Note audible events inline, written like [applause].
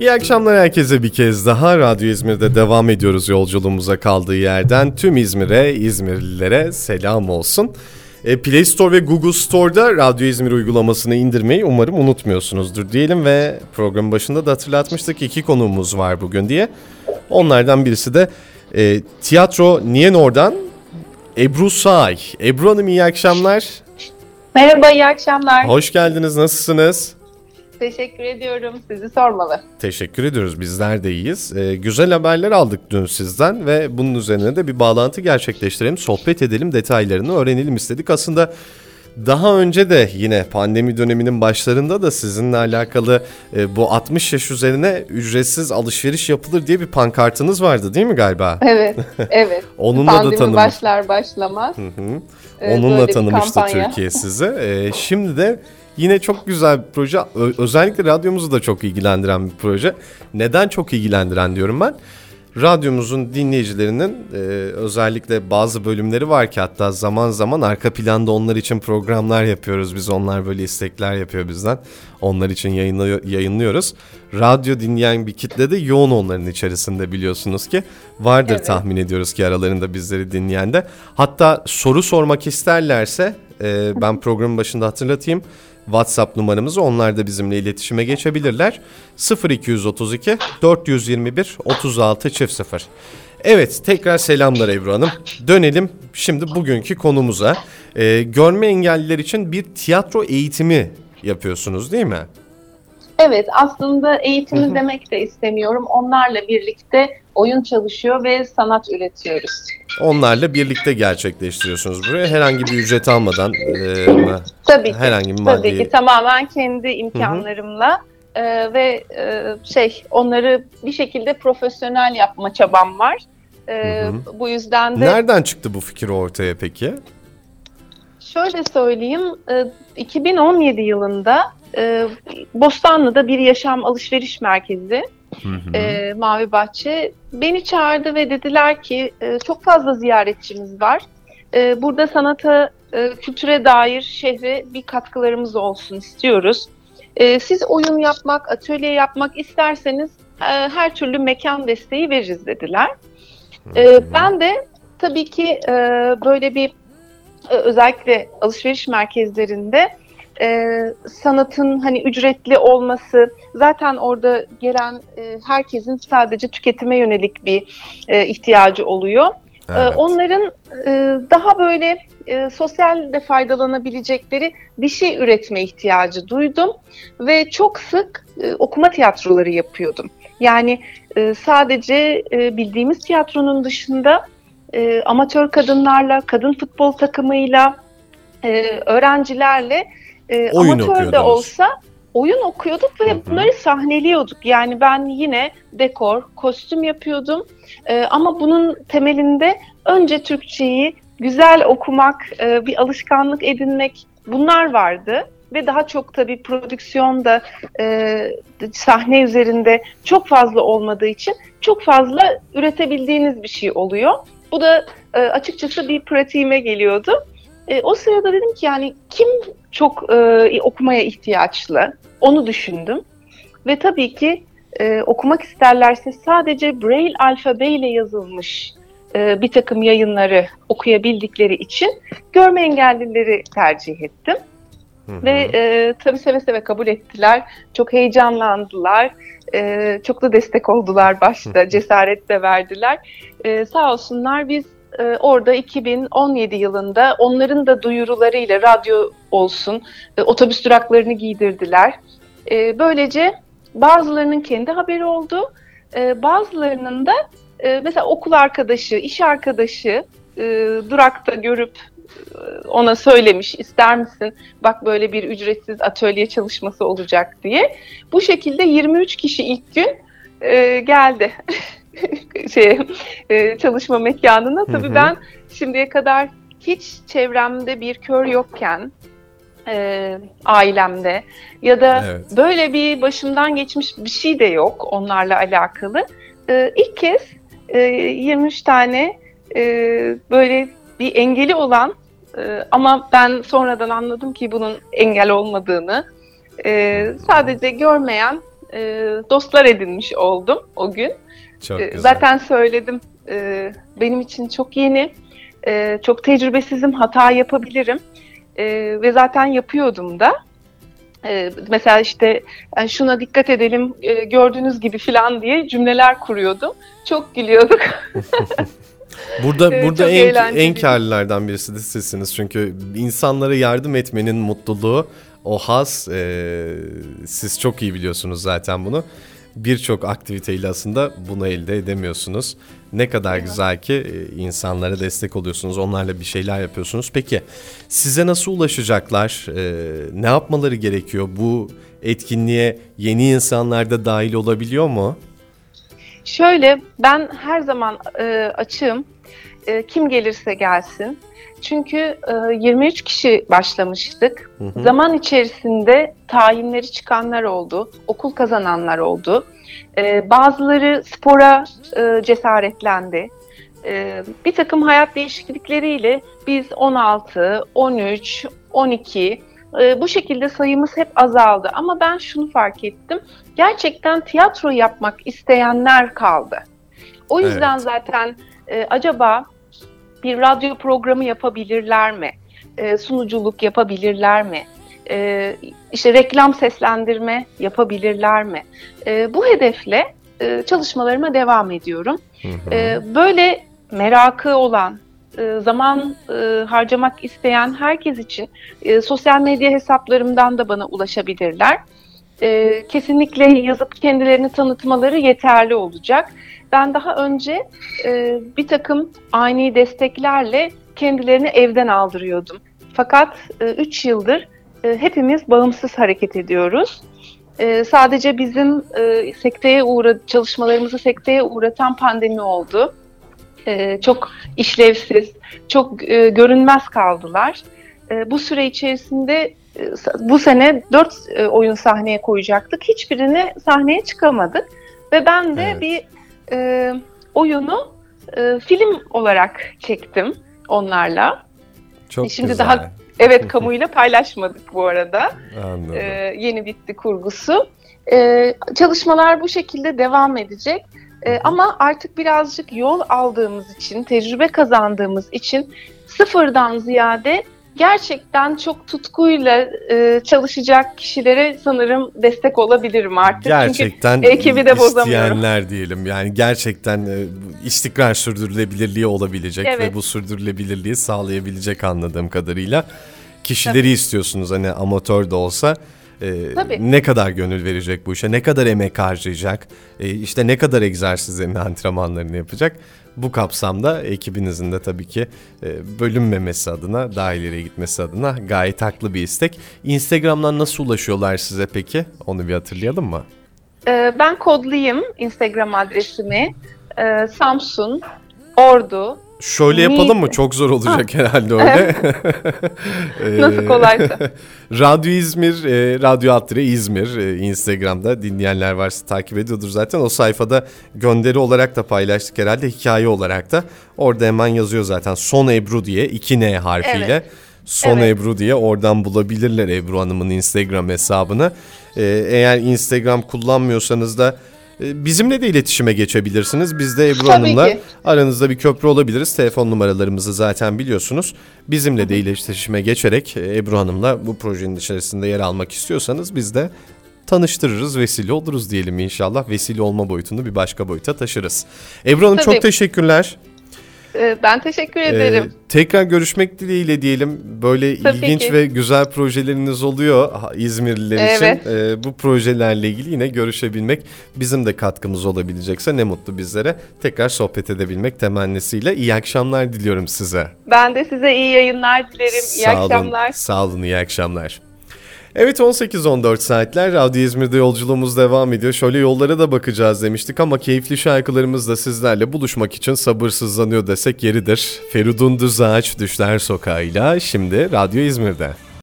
İyi akşamlar herkese bir kez daha. Radyo İzmir'de devam ediyoruz yolculuğumuza kaldığı yerden. Tüm İzmir'e, İzmirlilere selam olsun. E, Play Store ve Google Store'da Radyo İzmir uygulamasını indirmeyi umarım unutmuyorsunuzdur diyelim ve programın başında da hatırlatmıştık iki konuğumuz var bugün diye. Onlardan birisi de e, Tiyatro Niyenor'dan Ebru Say. Ebru Hanım iyi akşamlar. Merhaba, iyi akşamlar. Hoş geldiniz, nasılsınız? Teşekkür ediyorum. Sizi sormalı. Teşekkür ediyoruz. Bizler de iyiyiz. Ee, güzel haberler aldık dün sizden ve bunun üzerine de bir bağlantı gerçekleştirelim, sohbet edelim, detaylarını öğrenelim istedik. Aslında daha önce de yine pandemi döneminin başlarında da sizinle alakalı e, bu 60 yaş üzerine ücretsiz alışveriş yapılır diye bir pankartınız vardı değil mi galiba? Evet, [laughs] evet. Onunla Pandemi da tanımış. başlar başlamaz. Hı hı. e, Onunla tanımıştı. Türkiye sizi. Ee, şimdi de yine çok güzel bir proje. Özellikle radyomuzu da çok ilgilendiren bir proje. Neden çok ilgilendiren diyorum ben. Radyomuzun dinleyicilerinin e, özellikle bazı bölümleri var ki hatta zaman zaman arka planda onlar için programlar yapıyoruz. Biz onlar böyle istekler yapıyor bizden. Onlar için yayınlıyor, yayınlıyoruz. Radyo dinleyen bir kitle de yoğun onların içerisinde biliyorsunuz ki. Vardır Evet. tahmin ediyoruz ki aralarında bizleri dinleyen de. Hatta soru sormak isterlerse e, ben [laughs] programın başında hatırlatayım. WhatsApp numaramızı onlar da bizimle iletişime geçebilirler. 0232 421 36 00. Evet tekrar selamlar Ebru Hanım. Dönelim şimdi bugünkü konumuza. E, görme engelliler için bir tiyatro eğitimi yapıyorsunuz değil mi? Evet, aslında eğitimi demek de istemiyorum. Onlarla birlikte oyun çalışıyor ve sanat üretiyoruz. Onlarla birlikte gerçekleştiriyorsunuz buraya herhangi bir ücret almadan e? Tabii ki. herhangi bir Tabii maddi ki tamamen kendi imkanlarımla e, ve e, şey onları bir şekilde profesyonel yapma çabam var. E, Hı Bu yüzden de Nereden çıktı bu fikir ortaya peki? Şöyle söyleyeyim, e, 2017 yılında e, Bostanlı'da bir yaşam alışveriş merkezi, Hı hı. e, Mavi Bahçe, beni çağırdı ve dediler ki e, çok fazla ziyaretçimiz var. E, Burada sanata, e, kültüre dair şehre bir katkılarımız olsun istiyoruz. E, Siz oyun yapmak, atölye yapmak isterseniz e, her türlü mekan desteği veririz dediler. Ee, ben de tabii ki e, böyle bir e, özellikle alışveriş merkezlerinde e, sanatın hani ücretli olması zaten orada gelen e, herkesin sadece tüketime yönelik bir e, ihtiyacı oluyor. Ee, Evet. Onların e, daha böyle e, sosyal de faydalanabilecekleri bir şey üretme ihtiyacı duydum ve çok sık e, okuma tiyatroları yapıyordum. Yani e, sadece e, bildiğimiz tiyatronun dışında e, amatör kadınlarla, kadın futbol takımıyla, e, öğrencilerle e, Oyun amatör de olsa oyun okuyorduk ve Hı hı. bunları sahneliyorduk. Yani ben yine dekor, kostüm yapıyordum. E, ama bunun temelinde önce Türkçeyi güzel okumak, e, bir alışkanlık edinmek bunlar vardı. Ve daha çok tabii prodüksiyonda e, sahne üzerinde çok fazla olmadığı için çok fazla üretebildiğiniz bir şey oluyor. Bu da e, açıkçası bir pratiğime geliyordu. E, o sırada dedim ki yani kim çok e, okumaya ihtiyaçlı onu düşündüm. Ve tabii ki e, okumak isterlerse sadece Braille alfabeyle yazılmış e, bir takım yayınları okuyabildikleri için görme engellileri tercih ettim. Hı hı. Ve e, tabii seve seve kabul ettiler. Çok heyecanlandılar. E, çok da destek oldular başta. [laughs] cesaret de verdiler. E, sağ olsunlar biz e, orada 2017 yılında onların da duyurularıyla radyo olsun e, otobüs duraklarını giydirdiler. E, böylece bazılarının kendi haberi oldu. E, bazılarının da e, mesela okul arkadaşı, iş arkadaşı e, durakta görüp e, ona söylemiş ister misin bak böyle bir ücretsiz atölye çalışması olacak diye. Bu şekilde 23 kişi ilk gün e, geldi [laughs] [laughs] şey e, çalışma mekanına. Tabii Hı hı. ben şimdiye kadar hiç çevremde bir kör yokken e, ailemde ya da Evet. böyle bir başımdan geçmiş bir şey de yok onlarla alakalı. E, ilk kez e, 23 tane e, böyle bir engeli olan e, ama ben sonradan anladım ki bunun engel olmadığını e, sadece görmeyen e, dostlar edinmiş oldum o gün. Çok E, güzel. Zaten söyledim. E, benim için çok yeni. E, çok tecrübesizim. Hata yapabilirim. E, ve zaten yapıyordum da. E, mesela işte yani şuna dikkat edelim e, gördüğünüz gibi falan diye cümleler kuruyordum. Çok gülüyorduk. [laughs] Burada Evet, burada en en karlılardan birisi de sizsiniz. Çünkü insanlara yardım etmenin mutluluğu, o haz e, siz çok iyi biliyorsunuz zaten bunu. Birçok aktiviteyle aslında bunu elde edemiyorsunuz. Ne kadar güzel ki e, insanlara destek oluyorsunuz, onlarla bir şeyler yapıyorsunuz. Peki size nasıl ulaşacaklar? E, ne yapmaları gerekiyor? Bu etkinliğe yeni insanlar da dahil olabiliyor mu? Şöyle ben her zaman e, açığım. E, kim gelirse gelsin. Çünkü e, 23 kişi başlamıştık. Hı hı. Zaman içerisinde tayinleri çıkanlar oldu, okul kazananlar oldu. E, bazıları spora e, cesaretlendi. E, bir takım hayat değişiklikleriyle biz 16, 13, 12 e, bu şekilde sayımız hep azaldı. Ama ben şunu fark ettim. Gerçekten tiyatro yapmak isteyenler kaldı. O yüzden Evet. zaten e, acaba bir radyo programı yapabilirler mi? E, sunuculuk yapabilirler mi? E, işte reklam seslendirme yapabilirler mi? E, bu hedefle e, çalışmalarıma devam ediyorum. Hı hı. E, böyle merakı olan, e, zaman e, harcamak isteyen herkes için e, sosyal medya hesaplarımdan da bana ulaşabilirler. E, kesinlikle yazıp kendilerini tanıtmaları yeterli olacak. Ben daha önce e, bir takım ani desteklerle kendilerini evden aldırıyordum. Fakat 3 yıldır e, hepimiz bağımsız hareket ediyoruz. E, sadece bizim e, sekteye uğra çalışmalarımızı sekteye uğratan pandemi oldu. E, çok işlevsiz, çok e, görünmez kaldılar. E, bu süre içerisinde e, bu sene 4 oyun sahneye koyacaktık. Hiçbirini sahneye çıkamadık. Ve ben de Evet. bir e, oyunu e, film olarak çektim onlarla. Çok şimdi güzel. daha- Evet [laughs] kamuyla paylaşmadık bu arada. Anladım. Ee, yeni bitti kurgusu. Ee, çalışmalar bu şekilde devam edecek. Ee, ama artık birazcık yol aldığımız için, tecrübe kazandığımız için sıfırdan ziyade gerçekten çok tutkuyla e, çalışacak kişilere sanırım destek olabilirim artık. Çünkü Gerçekten ekibi de bozamıyorum. isteyenler diyelim. Yani gerçekten e, istikrar sürdürülebilirliği olabilecek Evet. ve bu sürdürülebilirliği sağlayabilecek anladığım kadarıyla. Kişileri Tabii. istiyorsunuz hani amatör de olsa e, Tabii. ne kadar gönül verecek bu işe, ne kadar emek harcayacak, e, işte ne kadar egzersizlerini, antrenmanlarını yapacak. Bu kapsamda ekibinizin de tabii ki e, bölünmemesi adına, daha ileriye gitmesi adına gayet haklı bir istek. Instagram'dan nasıl ulaşıyorlar size peki? Onu bir hatırlayalım mı? e, ben kodlayayım Instagram adresimi. E, Samsun, Ordu, Şöyle yapalım mı? Çok zor olacak herhalde öyle. [laughs] Ee, Nasıl kolaysa. [laughs] Radyo İzmir, e, Radyo Attıre İzmir e, Instagram'da dinleyenler varsa takip ediyordur zaten. O sayfada gönderi olarak da paylaştık herhalde hikaye olarak da. Orada hemen yazıyor zaten Son Ebru diye 2 N harfiyle. Evet. Son Evet. Ebru diye oradan bulabilirler Ebru Hanım'ın Instagram hesabını. Ee, eğer Instagram kullanmıyorsanız da bizimle de iletişime geçebilirsiniz. Biz de Ebru Tabii Hanım'la ki. aranızda bir köprü olabiliriz. Telefon numaralarımızı zaten biliyorsunuz. Bizimle de iletişime geçerek e, Ebru Hanım'la bu projenin içerisinde yer almak istiyorsanız biz de tanıştırırız, vesile oluruz diyelim inşallah. Vesile olma boyutunu bir başka boyuta taşırız. Ebru Hanım çok Tabii. teşekkürler. E, ben teşekkür Ee, ederim. tekrar görüşmek dileğiyle diyelim. Böyle Tabii ilginç ki. ve güzel projeleriniz oluyor İzmirliler Evet. için. Ee, bu projelerle ilgili yine görüşebilmek bizim de katkımız olabilecekse ne mutlu bizlere. Tekrar sohbet edebilmek temennisiyle iyi akşamlar diliyorum size. Ben de size iyi yayınlar dilerim. İyi Sağ olun, akşamlar. Sağ olun, iyi akşamlar. Evet 18-14 saatler Radyo İzmir'de yolculuğumuz devam ediyor. Şöyle yollara da bakacağız demiştik ama keyifli şarkılarımız da sizlerle buluşmak için sabırsızlanıyor desek yeridir. Feridun Düzağaç Düşler Sokağı'yla şimdi Radyo İzmir'de.